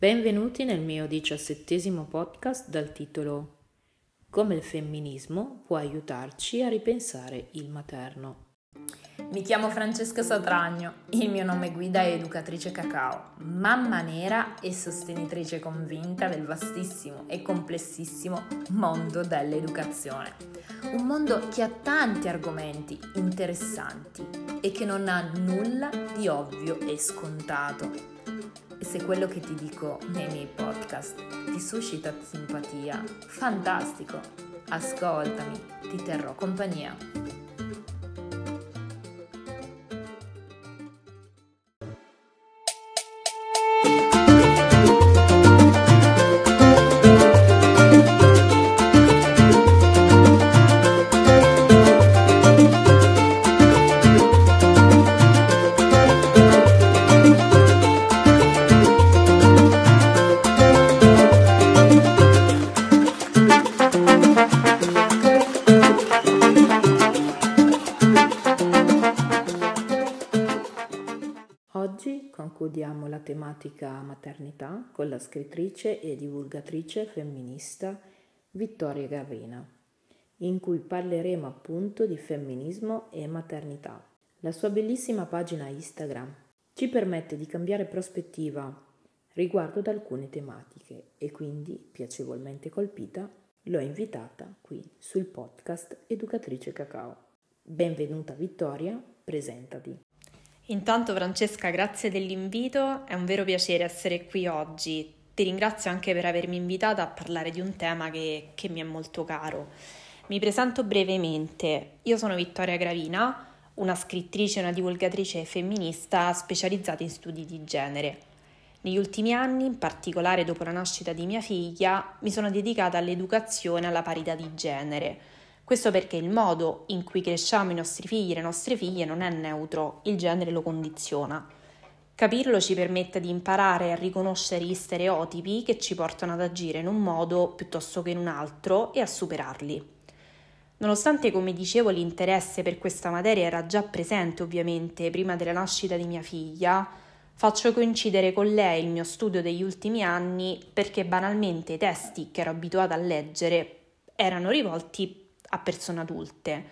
Benvenuti nel mio diciassettesimo podcast dal titolo Come il femminismo può aiutarci a ripensare il materno. Mi chiamo Francesca Satragno, il mio nome guida è educatrice cacao, mamma nera e sostenitrice convinta del vastissimo e complessissimo mondo dell'educazione. Un mondo che ha tanti argomenti interessanti e che non ha nulla di ovvio e scontato. E se quello che ti dico nei miei podcast ti suscita simpatia, fantastico! Ascoltami, ti terrò compagnia. Tematica maternità con la scrittrice e divulgatrice femminista Vittoria Gavina, in cui parleremo appunto di femminismo e maternità. La sua bellissima pagina Instagram ci permette di cambiare prospettiva riguardo ad alcune tematiche e quindi, piacevolmente colpita, l'ho invitata qui sul podcast Educatrice Cacao. Benvenuta Vittoria, presentati. Intanto Francesca, grazie dell'invito, è un vero piacere essere qui oggi. Ti ringrazio anche per avermi invitata a parlare di un tema che, che mi è molto caro. Mi presento brevemente, io sono Vittoria Gravina, una scrittrice e una divulgatrice femminista specializzata in studi di genere. Negli ultimi anni, in particolare dopo la nascita di mia figlia, mi sono dedicata all'educazione alla parità di genere questo perché il modo in cui cresciamo i nostri figli e le nostre figlie non è neutro, il genere lo condiziona. Capirlo ci permette di imparare a riconoscere gli stereotipi che ci portano ad agire in un modo piuttosto che in un altro e a superarli. Nonostante, come dicevo, l'interesse per questa materia era già presente ovviamente prima della nascita di mia figlia, faccio coincidere con lei il mio studio degli ultimi anni perché banalmente i testi che ero abituata a leggere erano rivolti a persone adulte,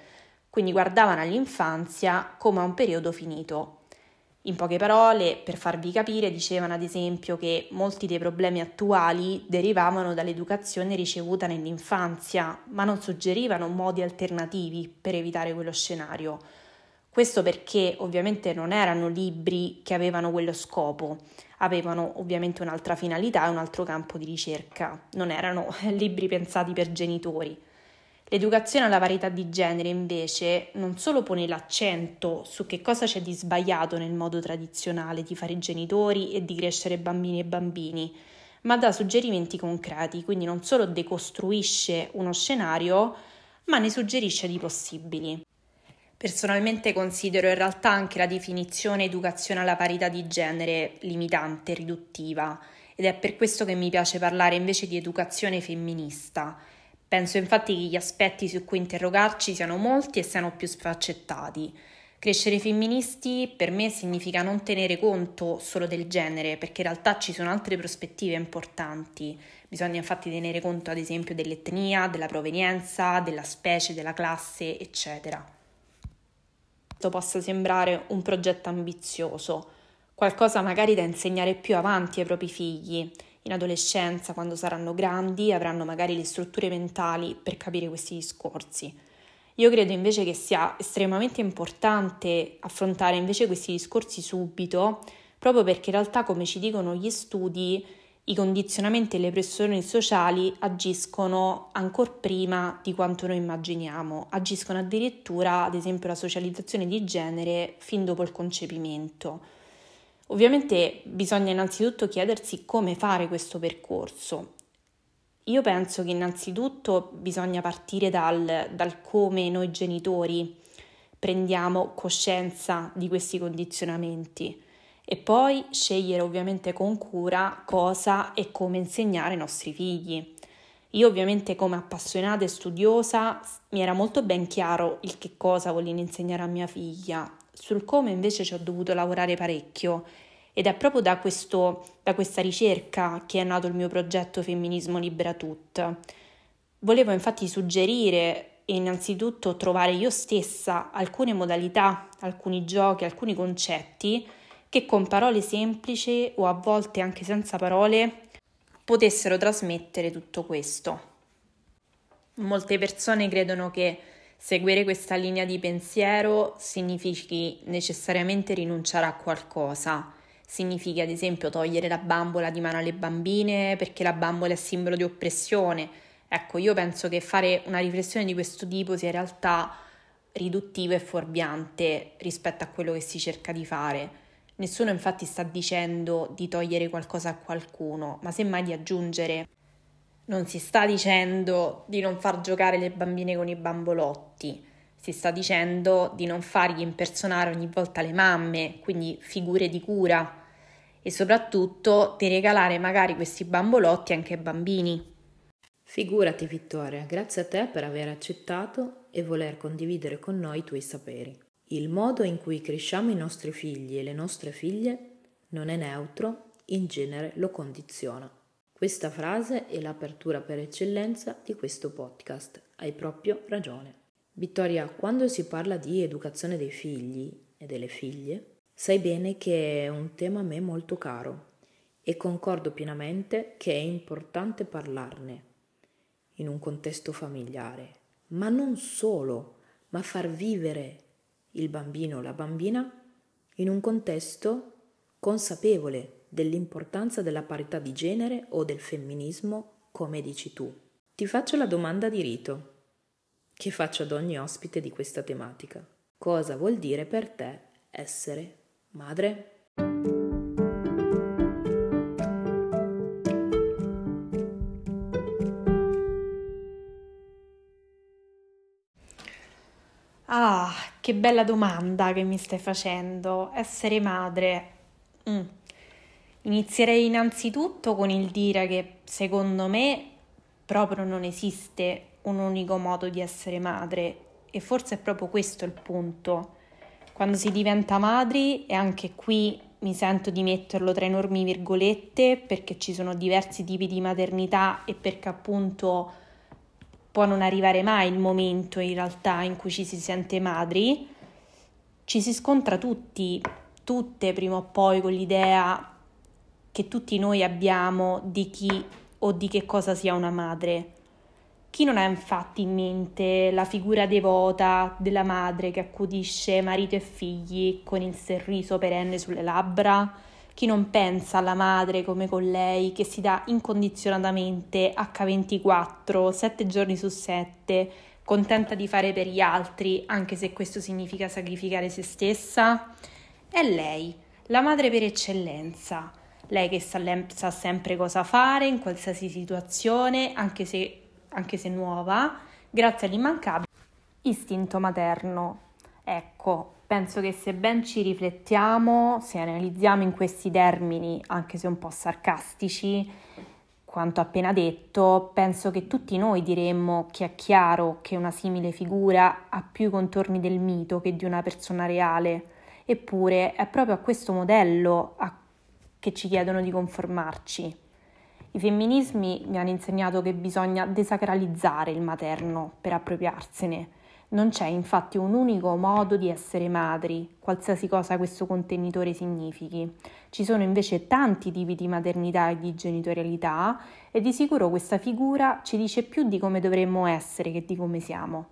quindi guardavano all'infanzia come a un periodo finito. In poche parole, per farvi capire, dicevano ad esempio che molti dei problemi attuali derivavano dall'educazione ricevuta nell'infanzia, ma non suggerivano modi alternativi per evitare quello scenario. Questo perché ovviamente non erano libri che avevano quello scopo, avevano ovviamente un'altra finalità e un altro campo di ricerca, non erano libri pensati per genitori. L'educazione alla parità di genere invece non solo pone l'accento su che cosa c'è di sbagliato nel modo tradizionale di fare genitori e di crescere bambini e bambini, ma dà suggerimenti concreti, quindi non solo decostruisce uno scenario, ma ne suggerisce di possibili. Personalmente considero in realtà anche la definizione educazione alla parità di genere limitante, riduttiva, ed è per questo che mi piace parlare invece di educazione femminista Penso infatti che gli aspetti su cui interrogarci siano molti e siano più sfaccettati. Crescere femministi per me significa non tenere conto solo del genere, perché in realtà ci sono altre prospettive importanti. Bisogna infatti tenere conto ad esempio dell'etnia, della provenienza, della specie, della classe, eccetera. Questo possa sembrare un progetto ambizioso, qualcosa magari da insegnare più avanti ai propri figli, in adolescenza, quando saranno grandi, avranno magari le strutture mentali per capire questi discorsi. Io credo invece che sia estremamente importante affrontare invece questi discorsi subito, proprio perché in realtà, come ci dicono gli studi, i condizionamenti e le pressioni sociali agiscono ancora prima di quanto noi immaginiamo, agiscono addirittura, ad esempio, la socializzazione di genere fin dopo il concepimento. Ovviamente bisogna innanzitutto chiedersi come fare questo percorso. Io penso che innanzitutto bisogna partire dal, dal come noi genitori prendiamo coscienza di questi condizionamenti e poi scegliere ovviamente con cura cosa e come insegnare ai nostri figli. Io ovviamente come appassionata e studiosa mi era molto ben chiaro il che cosa volevo insegnare a mia figlia sul come invece ci ho dovuto lavorare parecchio ed è proprio da, questo, da questa ricerca che è nato il mio progetto Femminismo Libera Tut. Volevo infatti suggerire innanzitutto trovare io stessa alcune modalità, alcuni giochi, alcuni concetti che con parole semplici o a volte anche senza parole potessero trasmettere tutto questo. Molte persone credono che seguire questa linea di pensiero significhi necessariamente rinunciare a qualcosa. Significa ad esempio togliere la bambola di mano alle bambine perché la bambola è simbolo di oppressione Ecco, io penso che fare una riflessione di questo tipo sia in realtà riduttivo e fuorviante rispetto a quello che si cerca di fare. Nessuno infatti sta dicendo di togliere qualcosa a qualcuno, ma semmai di aggiungere. Non si sta dicendo di non far giocare le bambine con i bambolotti, si sta dicendo di non fargli impersonare ogni volta le mamme, quindi figure di cura, e soprattutto di regalare magari questi bambolotti anche ai bambini. Figurati Vittoria, grazie a te per aver accettato e voler condividere con noi i tuoi saperi. Il modo in cui cresciamo i nostri figli e le nostre figlie non è neutro, in genere lo condiziona. Questa frase è l'apertura per eccellenza di questo podcast. Hai proprio ragione. Vittoria, quando si parla di educazione dei figli e delle figlie, sai bene che è un tema a me molto caro e concordo pienamente che è importante parlarne in un contesto familiare, ma non solo, ma far vivere il bambino o la bambina in un contesto consapevole dell'importanza della parità di genere o del femminismo, come dici tu. Ti faccio la domanda di rito, che faccio ad ogni ospite di questa tematica. Cosa vuol dire per te essere madre? Ah, che bella domanda che mi stai facendo. Essere madre. Mm. Inizierei innanzitutto con il dire che secondo me proprio non esiste un unico modo di essere madre e forse è proprio questo il punto. Quando si diventa madri, e anche qui mi sento di metterlo tra enormi virgolette perché ci sono diversi tipi di maternità e perché appunto può non arrivare mai il momento in realtà in cui ci si sente madri, ci si scontra tutti, tutte prima o poi con l'idea che tutti noi abbiamo di chi o di che cosa sia una madre. Chi non ha infatti in mente la figura devota della madre che accudisce marito e figli con il sorriso perenne sulle labbra? chi non pensa alla madre come con lei, che si dà incondizionatamente H24, 7 giorni su 7, contenta di fare per gli altri, anche se questo significa sacrificare se stessa? È lei, la madre per eccellenza, lei che sa, sa sempre cosa fare in qualsiasi situazione, anche se, anche se nuova, grazie all'immancabile istinto materno. Ecco, Penso che se ben ci riflettiamo, se analizziamo in questi termini, anche se un po' sarcastici, quanto appena detto, penso che tutti noi diremmo che è chiaro che una simile figura ha più i contorni del mito che di una persona reale, eppure è proprio a questo modello a... che ci chiedono di conformarci. I femminismi mi hanno insegnato che bisogna desacralizzare il materno per appropriarsene non c'è infatti un unico modo di essere madri, qualsiasi cosa questo contenitore significhi. Ci sono invece tanti tipi di maternità e di genitorialità e di sicuro questa figura ci dice più di come dovremmo essere che di come siamo.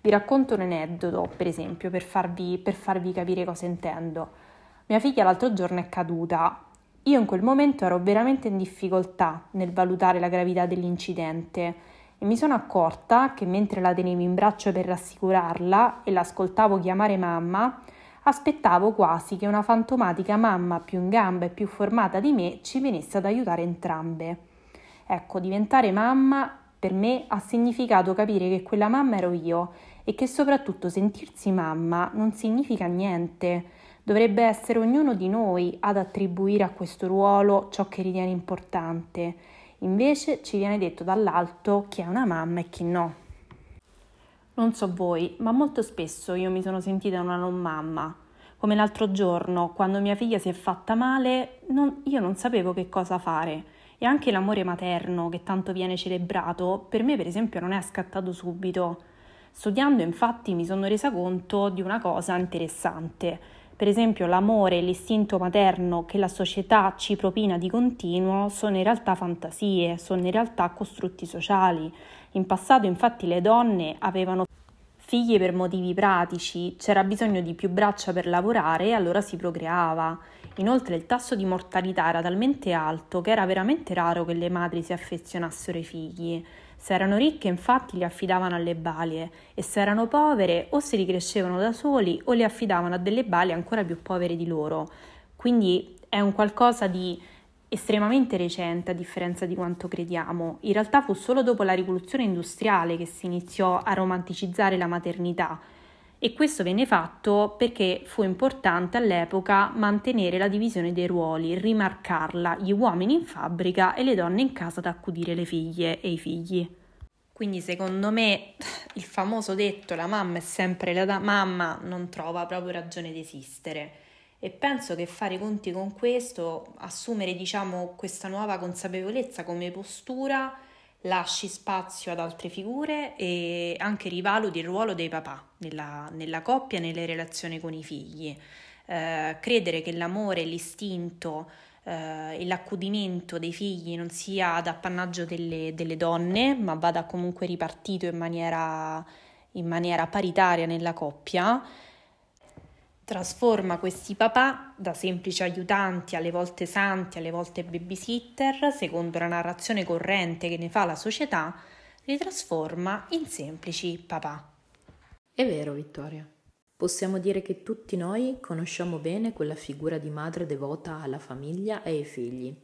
Vi racconto un aneddoto, per esempio, per farvi, per farvi capire cosa intendo. Mia figlia l'altro giorno è caduta. Io in quel momento ero veramente in difficoltà nel valutare la gravità dell'incidente e mi sono accorta che mentre la tenevo in braccio per rassicurarla e l'ascoltavo chiamare mamma, aspettavo quasi che una fantomatica mamma più in gamba e più formata di me ci venisse ad aiutare entrambe. Ecco, diventare mamma per me ha significato capire che quella mamma ero io e che soprattutto sentirsi mamma non significa niente. Dovrebbe essere ognuno di noi ad attribuire a questo ruolo ciò che ritiene importante Invece ci viene detto dall'alto chi è una mamma e chi no. Non so voi, ma molto spesso io mi sono sentita una non mamma, Come l'altro giorno, quando mia figlia si è fatta male, non, io non sapevo che cosa fare. E anche l'amore materno, che tanto viene celebrato, per me per esempio non è scattato subito. Studiando infatti mi sono resa conto di una cosa interessante. Per esempio l'amore e l'istinto materno che la società ci propina di continuo sono in realtà fantasie, sono in realtà costrutti sociali. In passato infatti le donne avevano figli per motivi pratici, c'era bisogno di più braccia per lavorare e allora si procreava. Inoltre il tasso di mortalità era talmente alto che era veramente raro che le madri si affezionassero ai figli. Se erano ricche infatti li affidavano alle balie e se erano povere o si ricrescevano da soli o li affidavano a delle balie ancora più povere di loro. Quindi è un qualcosa di estremamente recente a differenza di quanto crediamo. In realtà fu solo dopo la rivoluzione industriale che si iniziò a romanticizzare la maternità e questo venne fatto perché fu importante all'epoca mantenere la divisione dei ruoli, rimarcarla, gli uomini in fabbrica e le donne in casa ad accudire le figlie e i figli. Quindi secondo me il famoso detto la mamma è sempre la mamma non trova proprio ragione di esistere e penso che fare i conti con questo, assumere diciamo questa nuova consapevolezza come postura, lasci spazio ad altre figure e anche rivaluti il ruolo dei papà nella, nella coppia nelle relazioni con i figli. Eh, credere che l'amore, l'istinto eh, e l'accudimento dei figli non sia ad appannaggio delle, delle donne, ma vada comunque ripartito in maniera, in maniera paritaria nella coppia trasforma questi papà da semplici aiutanti, alle volte santi, alle volte babysitter, secondo la narrazione corrente che ne fa la società, li trasforma in semplici papà. È vero, Vittoria. Possiamo dire che tutti noi conosciamo bene quella figura di madre devota alla famiglia e ai figli,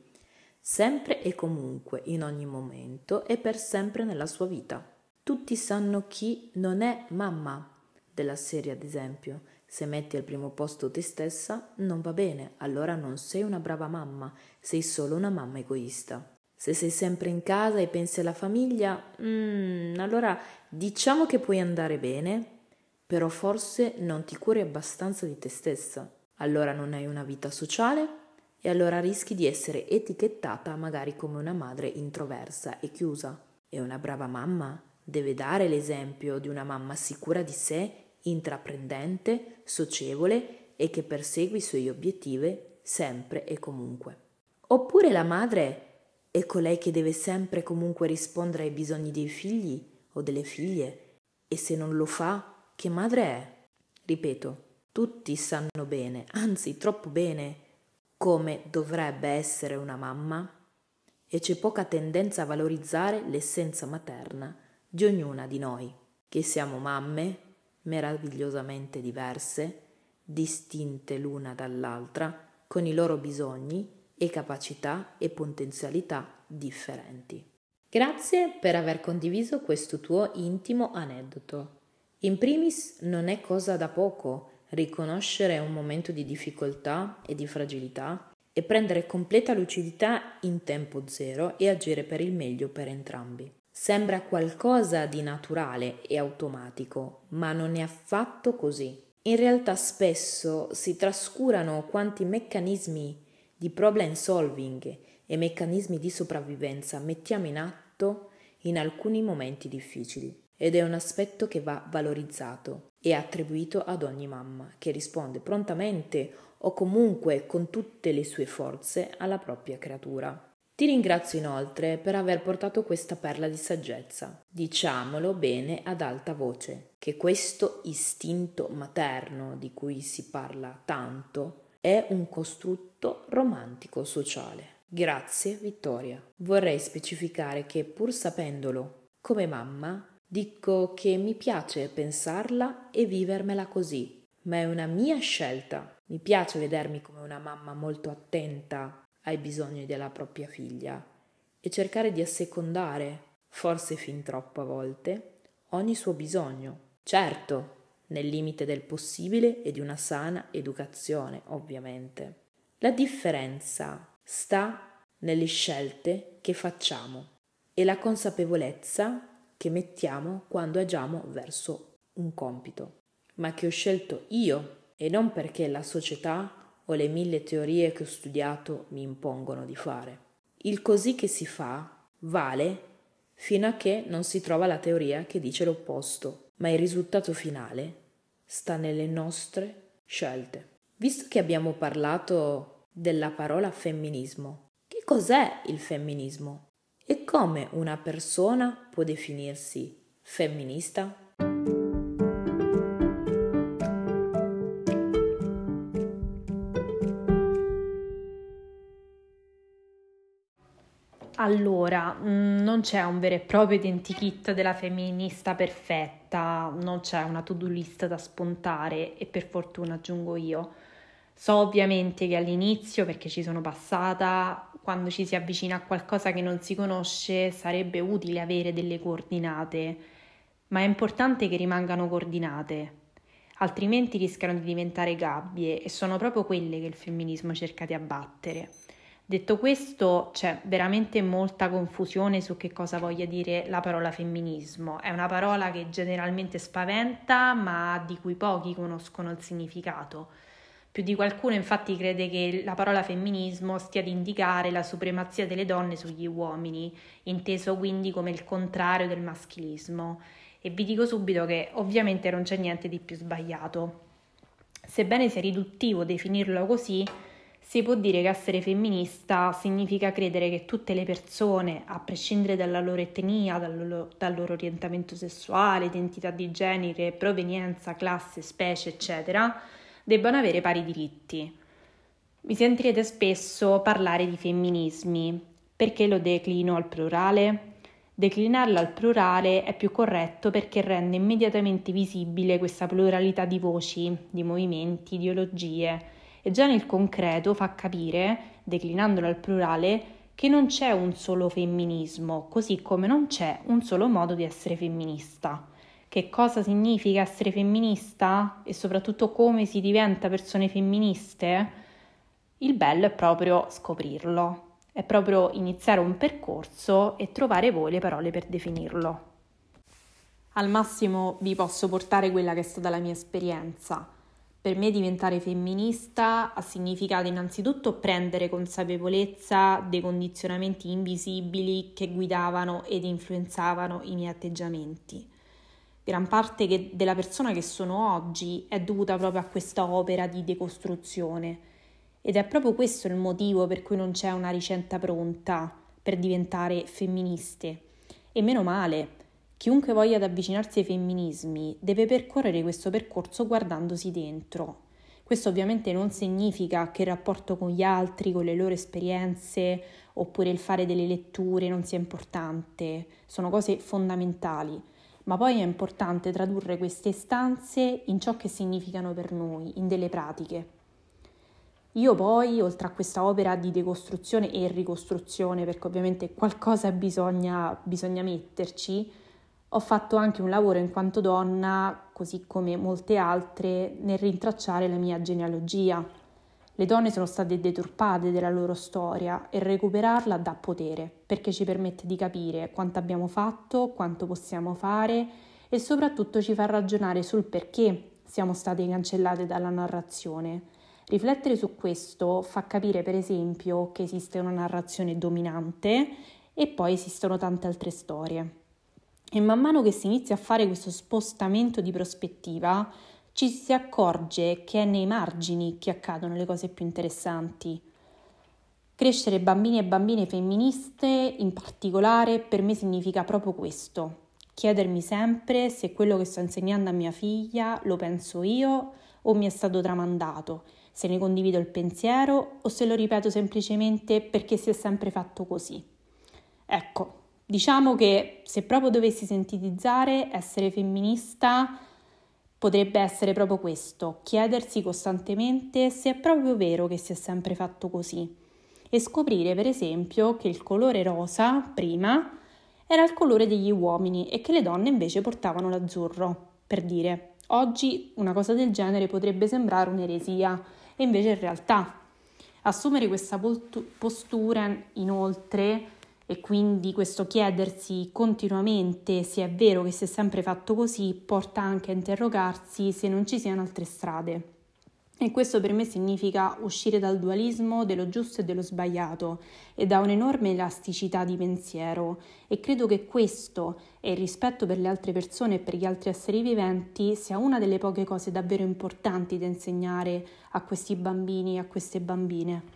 sempre e comunque, in ogni momento e per sempre nella sua vita. Tutti sanno chi non è mamma della serie, ad esempio, se metti al primo posto te stessa, non va bene, allora non sei una brava mamma, sei solo una mamma egoista. Se sei sempre in casa e pensi alla famiglia, mm, allora diciamo che puoi andare bene, però forse non ti curi abbastanza di te stessa. Allora non hai una vita sociale e allora rischi di essere etichettata magari come una madre introversa e chiusa. E una brava mamma deve dare l'esempio di una mamma sicura di sé intraprendente, socievole e che persegue i suoi obiettivi sempre e comunque. Oppure la madre è colei che deve sempre e comunque rispondere ai bisogni dei figli o delle figlie e se non lo fa, che madre è? Ripeto, tutti sanno bene, anzi troppo bene, come dovrebbe essere una mamma e c'è poca tendenza a valorizzare l'essenza materna di ognuna di noi, che siamo mamme, meravigliosamente diverse, distinte l'una dall'altra, con i loro bisogni e capacità e potenzialità differenti. Grazie per aver condiviso questo tuo intimo aneddoto. In primis non è cosa da poco riconoscere un momento di difficoltà e di fragilità e prendere completa lucidità in tempo zero e agire per il meglio per entrambi. Sembra qualcosa di naturale e automatico, ma non è affatto così. In realtà spesso si trascurano quanti meccanismi di problem solving e meccanismi di sopravvivenza mettiamo in atto in alcuni momenti difficili ed è un aspetto che va valorizzato e attribuito ad ogni mamma che risponde prontamente o comunque con tutte le sue forze alla propria creatura. Ti ringrazio inoltre per aver portato questa perla di saggezza. Diciamolo bene ad alta voce, che questo istinto materno di cui si parla tanto è un costrutto romantico sociale. Grazie Vittoria. Vorrei specificare che pur sapendolo, come mamma, dico che mi piace pensarla e vivermela così, ma è una mia scelta. Mi piace vedermi come una mamma molto attenta ai bisogni della propria figlia e cercare di assecondare, forse fin troppo a volte, ogni suo bisogno. Certo, nel limite del possibile e di una sana educazione, ovviamente. La differenza sta nelle scelte che facciamo e la consapevolezza che mettiamo quando agiamo verso un compito, ma che ho scelto io e non perché la società o le mille teorie che ho studiato mi impongono di fare. Il così che si fa vale fino a che non si trova la teoria che dice l'opposto, ma il risultato finale sta nelle nostre scelte. Visto che abbiamo parlato della parola femminismo, che cos'è il femminismo? E come una persona può definirsi femminista? Allora, mm, non c'è un vero e proprio identikit della femminista perfetta, non c'è una to-do list da spuntare e per fortuna aggiungo io. So ovviamente che all'inizio, perché ci sono passata, quando ci si avvicina a qualcosa che non si conosce, sarebbe utile avere delle coordinate, ma è importante che rimangano coordinate, altrimenti rischiano di diventare gabbie e sono proprio quelle che il femminismo cerca di abbattere. Detto questo, c'è veramente molta confusione su che cosa voglia dire la parola femminismo. È una parola che generalmente spaventa, ma di cui pochi conoscono il significato. Più di qualcuno infatti crede che la parola femminismo stia ad indicare la supremazia delle donne sugli uomini, inteso quindi come il contrario del maschilismo. E vi dico subito che ovviamente non c'è niente di più sbagliato. Sebbene sia riduttivo definirlo così, si può dire che essere femminista significa credere che tutte le persone, a prescindere dalla loro etnia, dal loro, dal loro orientamento sessuale, identità di genere, provenienza, classe, specie, eccetera, debbano avere pari diritti. Mi sentirete spesso parlare di femminismi. Perché lo declino al plurale? Declinarlo al plurale è più corretto perché rende immediatamente visibile questa pluralità di voci, di movimenti, ideologie e già nel concreto fa capire, declinandolo al plurale, che non c'è un solo femminismo, così come non c'è un solo modo di essere femminista. Che cosa significa essere femminista e soprattutto come si diventa persone femministe? Il bello è proprio scoprirlo, è proprio iniziare un percorso e trovare voi le parole per definirlo. Al massimo vi posso portare quella che è stata la mia esperienza per me diventare femminista ha significato innanzitutto prendere consapevolezza dei condizionamenti invisibili che guidavano ed influenzavano i miei atteggiamenti. Gran parte che, della persona che sono oggi è dovuta proprio a questa opera di decostruzione ed è proprio questo il motivo per cui non c'è una ricetta pronta per diventare femministe. E meno male, Chiunque voglia ad avvicinarsi ai femminismi deve percorrere questo percorso guardandosi dentro. Questo ovviamente non significa che il rapporto con gli altri, con le loro esperienze oppure il fare delle letture non sia importante, sono cose fondamentali, ma poi è importante tradurre queste istanze in ciò che significano per noi, in delle pratiche. Io poi, oltre a questa opera di decostruzione e ricostruzione, perché ovviamente qualcosa bisogna, bisogna metterci, ho fatto anche un lavoro in quanto donna, così come molte altre, nel rintracciare la mia genealogia. Le donne sono state deturpate della loro storia e recuperarla dà potere, perché ci permette di capire quanto abbiamo fatto, quanto possiamo fare e soprattutto ci fa ragionare sul perché siamo state cancellate dalla narrazione. Riflettere su questo fa capire, per esempio, che esiste una narrazione dominante e poi esistono tante altre storie. E man mano che si inizia a fare questo spostamento di prospettiva, ci si accorge che è nei margini che accadono le cose più interessanti. Crescere bambini e bambine femministe in particolare per me significa proprio questo, chiedermi sempre se quello che sto insegnando a mia figlia lo penso io o mi è stato tramandato, se ne condivido il pensiero o se lo ripeto semplicemente perché si è sempre fatto così. Ecco, Diciamo che se proprio dovessi sintetizzare, essere femminista potrebbe essere proprio questo, chiedersi costantemente se è proprio vero che si è sempre fatto così e scoprire per esempio che il colore rosa prima era il colore degli uomini e che le donne invece portavano l'azzurro. Per dire, oggi una cosa del genere potrebbe sembrare un'eresia e invece in realtà assumere questa postura inoltre e quindi questo chiedersi continuamente se è vero che si è sempre fatto così porta anche a interrogarsi se non ci siano altre strade. E questo per me significa uscire dal dualismo dello giusto e dello sbagliato e da un'enorme elasticità di pensiero. E credo che questo e il rispetto per le altre persone e per gli altri esseri viventi sia una delle poche cose davvero importanti da insegnare a questi bambini e a queste bambine.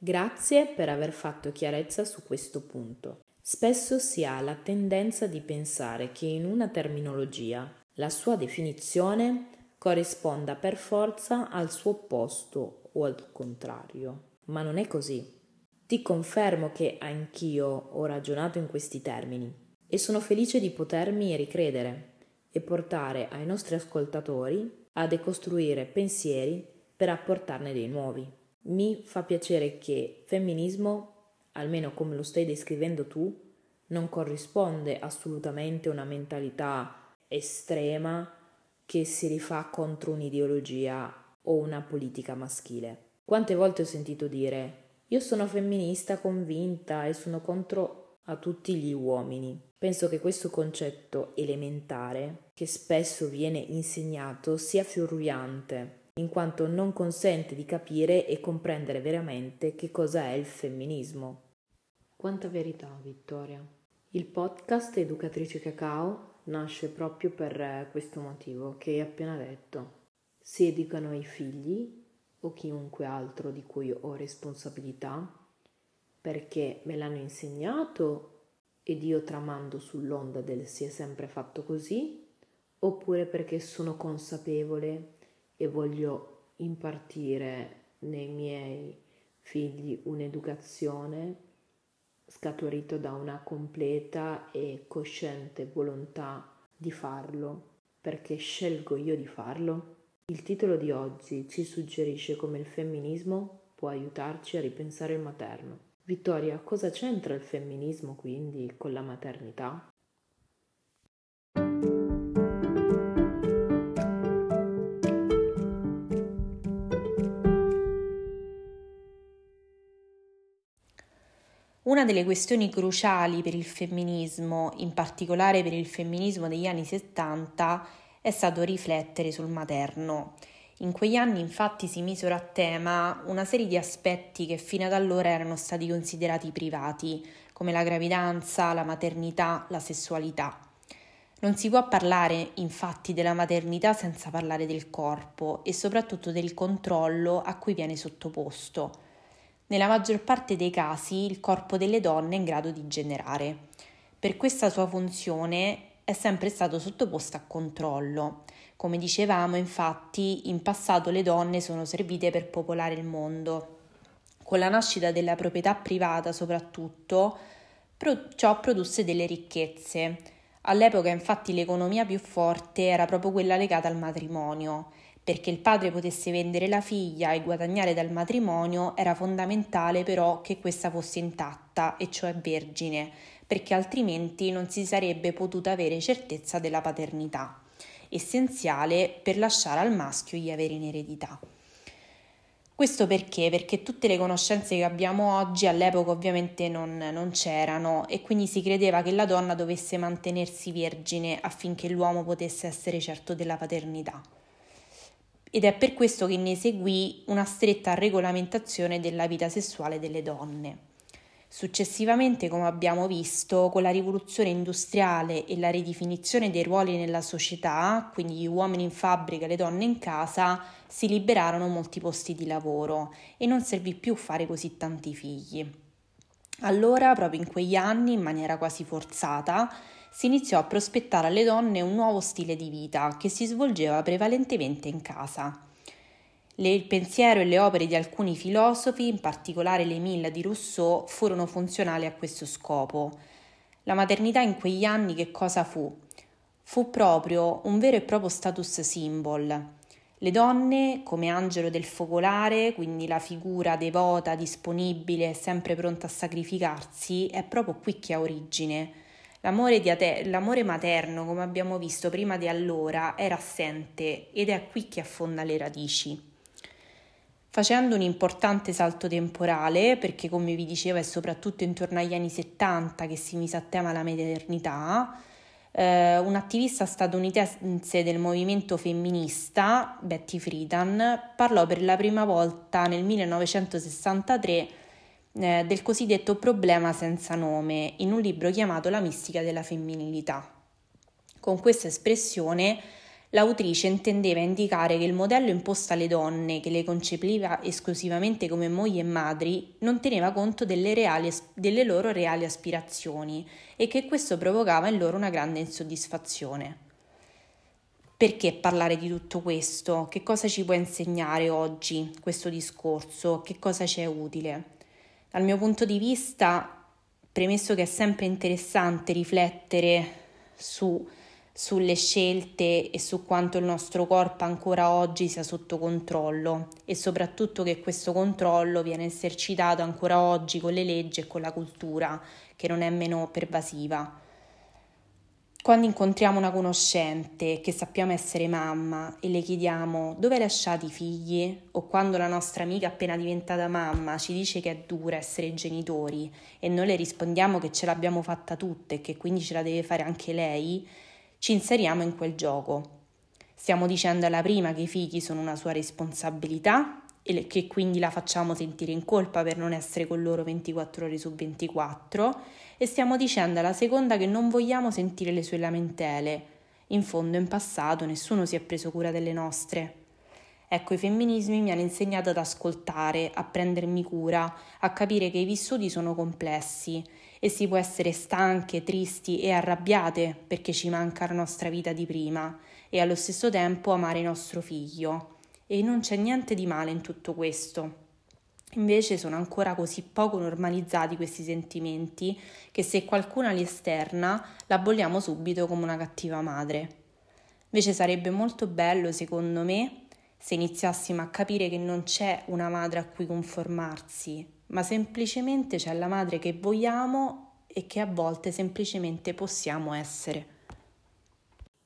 Grazie per aver fatto chiarezza su questo punto. Spesso si ha la tendenza di pensare che in una terminologia la sua definizione corrisponda per forza al suo opposto o al contrario. Ma non è così. Ti confermo che anch'io ho ragionato in questi termini e sono felice di potermi ricredere e portare ai nostri ascoltatori a decostruire pensieri per apportarne dei nuovi. Mi fa piacere che femminismo, almeno come lo stai descrivendo tu, non corrisponde assolutamente a una mentalità estrema che si rifà contro un'ideologia o una politica maschile. Quante volte ho sentito dire io sono femminista convinta e sono contro a tutti gli uomini. Penso che questo concetto elementare, che spesso viene insegnato, sia fuorviante, in quanto non consente di capire e comprendere veramente che cosa è il femminismo. Quanta verità, Vittoria. Il podcast Educatrice Cacao nasce proprio per eh, questo motivo che hai appena detto. Si educano i figli o chiunque altro di cui ho responsabilità perché me l'hanno insegnato ed io tramando sull'onda del si è sempre fatto così oppure perché sono consapevole e voglio impartire nei miei figli un'educazione scaturito da una completa e cosciente volontà di farlo, perché scelgo io di farlo? Il titolo di oggi ci suggerisce come il femminismo può aiutarci a ripensare il materno. Vittoria, cosa c'entra il femminismo quindi con la maternità? Una delle questioni cruciali per il femminismo, in particolare per il femminismo degli anni 70, è stato riflettere sul materno. In quegli anni infatti si misero a tema una serie di aspetti che fino ad allora erano stati considerati privati, come la gravidanza, la maternità, la sessualità. Non si può parlare infatti della maternità senza parlare del corpo e soprattutto del controllo a cui viene sottoposto. Nella maggior parte dei casi il corpo delle donne è in grado di generare. Per questa sua funzione è sempre stato sottoposto a controllo. Come dicevamo, infatti, in passato le donne sono servite per popolare il mondo. Con la nascita della proprietà privata, soprattutto, ciò produsse delle ricchezze. All'epoca, infatti, l'economia più forte era proprio quella legata al matrimonio perché il padre potesse vendere la figlia e guadagnare dal matrimonio era fondamentale però che questa fosse intatta e cioè vergine, perché altrimenti non si sarebbe potuta avere certezza della paternità, essenziale per lasciare al maschio gli averi in eredità. Questo perché? Perché tutte le conoscenze che abbiamo oggi all'epoca ovviamente non, non, c'erano e quindi si credeva che la donna dovesse mantenersi vergine affinché l'uomo potesse essere certo della paternità ed è per questo che ne seguì una stretta regolamentazione della vita sessuale delle donne. Successivamente, come abbiamo visto, con la rivoluzione industriale e la ridefinizione dei ruoli nella società, quindi gli uomini in fabbrica e le donne in casa, si liberarono molti posti di lavoro e non servì più fare così tanti figli. Allora, proprio in quegli anni, in maniera quasi forzata, si iniziò a prospettare alle donne un nuovo stile di vita che si svolgeva prevalentemente in casa. Le, il pensiero e le opere di alcuni filosofi, in particolare l'Emile di Rousseau, furono funzionali a questo scopo. La maternità in quegli anni che cosa fu? Fu proprio un vero e proprio status symbol. Le donne, come angelo del focolare, quindi la figura devota, disponibile, sempre pronta a sacrificarsi, è proprio qui che ha origine. L'amore, ate- l'amore, materno, come abbiamo visto prima di allora, era assente ed è qui che affonda le radici. Facendo un importante salto temporale, perché come vi dicevo è soprattutto intorno agli anni 70 che si mise a tema la maternità, eh, un'attivista statunitense del movimento femminista, Betty Friedan, parlò per la prima volta nel 1963 eh, del cosiddetto problema senza nome in un libro chiamato La mistica della femminilità. Con questa espressione l'autrice intendeva indicare che il modello imposto alle donne, che le concepiva esclusivamente come mogli e madri, non teneva conto delle, reali, delle loro reali aspirazioni e che questo provocava in loro una grande insoddisfazione. Perché parlare di tutto questo? Che cosa ci può insegnare oggi questo discorso? Che cosa ci è utile? Dal mio punto di vista, premesso che è sempre interessante riflettere su, sulle scelte e su quanto il nostro corpo ancora oggi sia sotto controllo e soprattutto che questo controllo viene esercitato ancora oggi con le leggi e con la cultura che non è meno pervasiva. Quando incontriamo una conoscente che sappiamo essere mamma e le chiediamo dove hai lasciato i figli, o quando la nostra amica appena diventata mamma ci dice che è dura essere genitori e noi le rispondiamo che ce l'abbiamo fatta tutta e che quindi ce la deve fare anche lei, ci inseriamo in quel gioco. Stiamo dicendo alla prima che i figli sono una sua responsabilità e che quindi la facciamo sentire in colpa per non essere con loro 24 ore su 24 e stiamo dicendo alla seconda che non vogliamo sentire le sue lamentele. In fondo in passato nessuno si è preso cura delle nostre. Ecco, i femminismi mi hanno insegnato ad ascoltare, a prendermi cura, a capire che i vissuti sono complessi e si può essere stanche, tristi e arrabbiate perché ci manca la nostra vita di prima e allo stesso tempo amare nostro figlio e non c'è niente di male in tutto questo. Invece sono ancora così poco normalizzati questi sentimenti che se qualcuno li esterna la bolliamo subito come una cattiva madre. Invece sarebbe molto bello, secondo me, se iniziassimo a capire che non c'è una madre a cui conformarsi, ma semplicemente c'è la madre che vogliamo e che a volte semplicemente possiamo essere.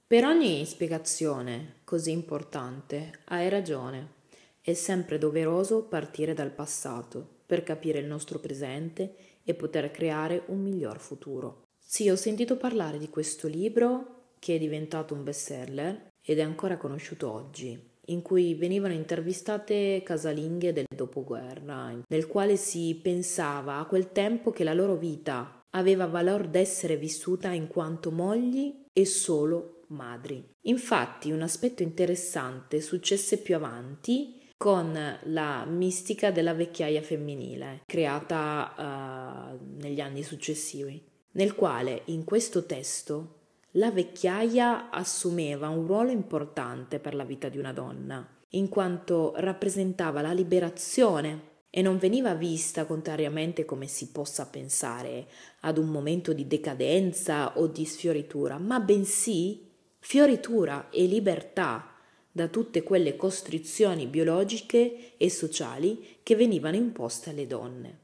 Per ogni spiegazione così importante hai ragione. È sempre doveroso partire dal passato per capire il nostro presente e poter creare un miglior futuro. Sì, ho sentito parlare di questo libro che è diventato un bestseller ed è ancora conosciuto oggi, in cui venivano intervistate casalinghe del dopoguerra, nel quale si pensava a quel tempo che la loro vita aveva valore d'essere vissuta in quanto mogli e solo madri. Infatti un aspetto interessante successe più avanti con la mistica della vecchiaia femminile, creata uh, negli anni successivi, nel quale in questo testo la vecchiaia assumeva un ruolo importante per la vita di una donna, in quanto rappresentava la liberazione e non veniva vista contrariamente come si possa pensare ad un momento di decadenza o di sfioritura, ma bensì fioritura e libertà da tutte quelle costrizioni biologiche e sociali che venivano imposte alle donne.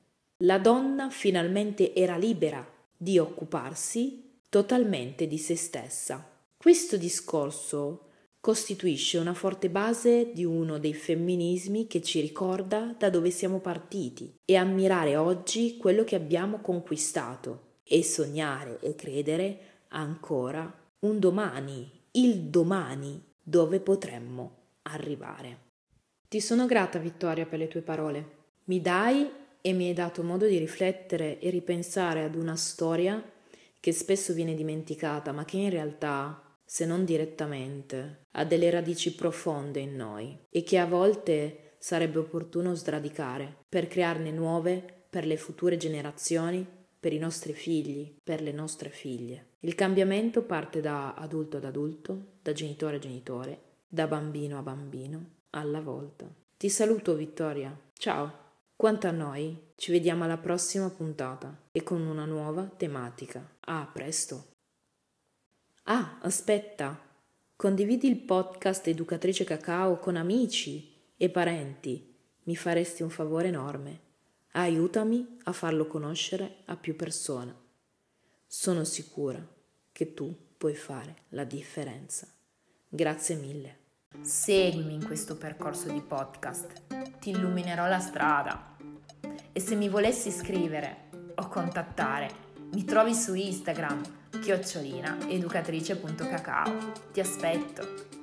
La donna finalmente era libera di occuparsi totalmente di se stessa. Questo discorso costituisce una forte base di uno dei femminismi che ci ricorda da dove siamo partiti e ammirare oggi quello che abbiamo conquistato e sognare e credere ancora un domani, il domani, dove potremmo arrivare. Ti sono grata, Vittoria, per le tue parole. Mi dai e mi hai dato modo di riflettere e ripensare ad una storia che spesso viene dimenticata, ma che in realtà, se non direttamente, ha delle radici profonde in noi e che a volte sarebbe opportuno sradicare per crearne nuove per le future generazioni per i nostri figli, per le nostre figlie. Il cambiamento parte da adulto ad adulto, da genitore a genitore, da bambino a bambino, alla volta. Ti saluto Vittoria, ciao! Quanto a noi, ci vediamo alla prossima puntata e con una nuova tematica. A presto! Ah, aspetta! Condividi il podcast Educatrice Cacao con amici e parenti. Mi faresti un favore enorme. Aiutami a farlo conoscere a più persone. Sono sicura che tu puoi fare la differenza. Grazie mille. Seguimi in questo percorso di podcast, ti illuminerò la strada. E se mi volessi scrivere o contattare, mi trovi su Instagram chiocciolina educatrice.cacao. Ti aspetto!